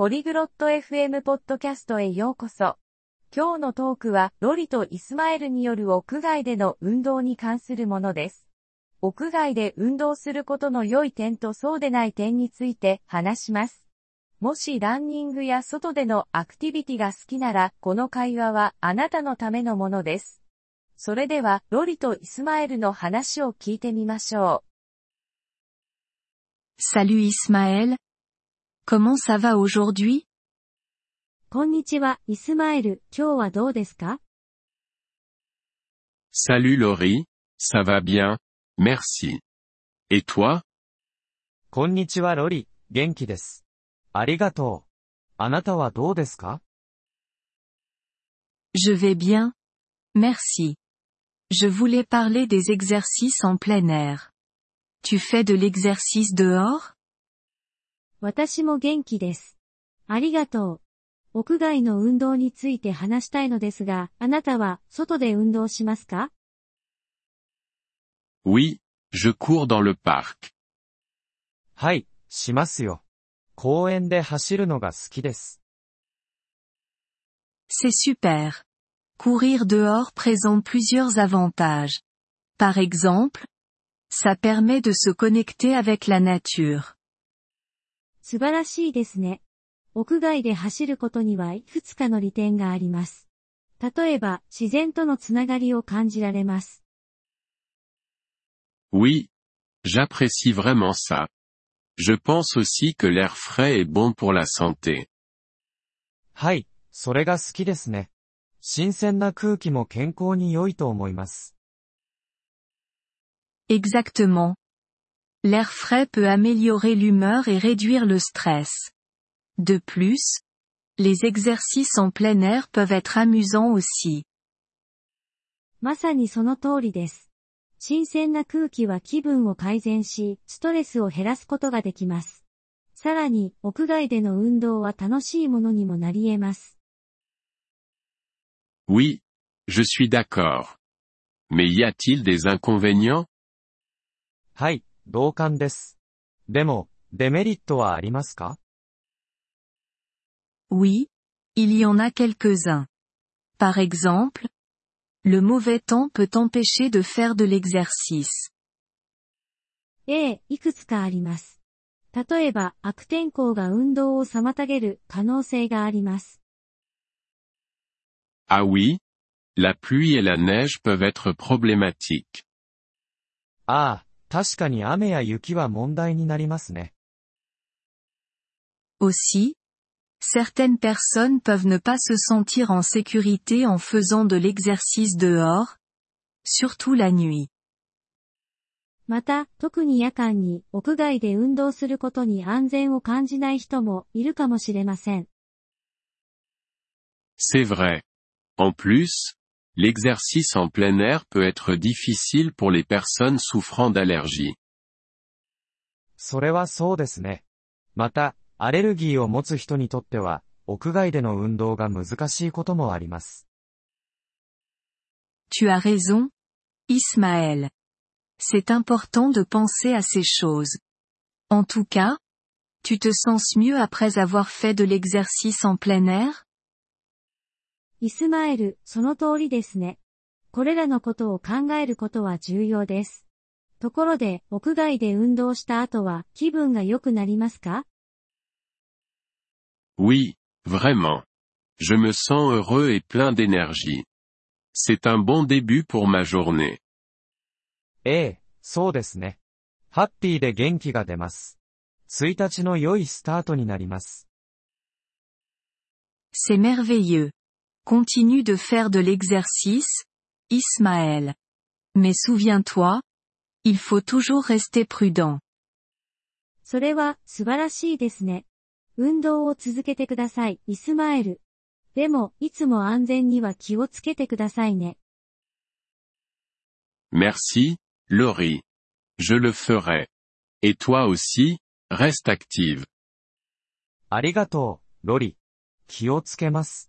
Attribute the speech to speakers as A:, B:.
A: ポリグロット FM ポッドキャストへようこそ。今日のトークは、ロリとイスマエルによる屋外での運動に関するものです。屋外で運動することの良い点とそうでない点について話します。もしランニングや外でのアクティビティが好きなら、この会話はあなたのためのものです。それでは、ロリとイスマエルの話を聞いてみましょ
B: う。Salut Ismaël. Comment ça va aujourd'hui?
C: こんにちは、イスマエル。今日はどうですか
D: Salut Laurie. Ça va bien. Merci. Et toi?
E: こんにちは、ロリ。元気です。ありがとう。あなたはどうですか
B: Je vais bien. Merci. Je voulais parler des exercices en plein air. Tu fais de l'exercice dehors?
C: 私も元気です。ありがとう。屋外の運動について話したいのですが、あなたは外で運動しますか
D: Oui, je cours dans le parc.
E: はい、しますよ。公園で走るのが好きです。
B: C'est super. Courir dehors présente plusieurs avantages. Par exemple, ça permet de se connecter avec la nature.
C: 素晴らしいですね。屋外で走ることにはいくつかの利点があります。例えば、自然とのつながりを感じられます。
D: Oui, j'apprécie vraiment ça. Je pense aussi que l'air frais est bon pour la santé.
E: はい、それが好きですね。新鮮な空気も健康に良いと思います。
B: Exactement. L'air frais peut améliorer l'humeur et réduire le stress. De plus, les exercices en plein air peuvent être amusants aussi.
C: まさにその通りです。新鮮な空気は気分を改善し、ストレスを減らすことができます。さらに、屋外での運動は楽しいものにもなり得ます。
D: Oui, je suis d'accord. Mais y a-t-il des inconvénients?
E: はい、 同感です。でも、デメリットはありますか
B: Oui, il y en a quelques-uns. Par exemple, le mauvais temps peut empêcher de faire de l'exercice.
C: ええ、いくつかあります。例えば、悪天候が運動を妨げる可能性があります。
D: Ah oui, la pluie et la neige peuvent être problématiques.
E: ああ、 確かに雨や雪は問題になりますね。
B: Aussi, certaines personnes peuvent ne pas se sentir en sécurité en faisant de l'exercice dehors, surtout la nuit.
C: また、特に夜間に屋外で運動することに安全を感じない人もいるかもしれません。
D: C'est vrai. En plus, l'exercice en plein air peut être difficile pour les personnes souffrant d'allergies.
E: それはそうですね。また、アレルギーを持つ人にとっては、屋外での運動が難しいこともあります。
B: Tu as raison, Ismaël. C'est important de penser à ces choses. En tout cas, tu te sens mieux après avoir fait de l'exercice en plein air?
C: イスマエル、その通りですね。これらのことを考えることは重要です。ところで、屋外で運動した後は気分が良くなりますか
D: ？Oui, vraiment. Je me sens heureux et plein d'énergie. C'est un bon début pour ma journée.
E: ええ、そうですね。ハッピーで元気が出ます。1日の良いスタートになります。
B: C'est merveilleux. Continue de faire de l'exercice, Ismaël. Mais souviens-toi, il faut toujours rester prudent.
C: それは素晴らしいですね。運動を続けてください、イスマエル。でも、いつも安全には気をつけてくださいね。
D: Merci, Laurie. Je le ferai. Et toi aussi, reste active.
E: ありがとう、ロリ。気をつけます。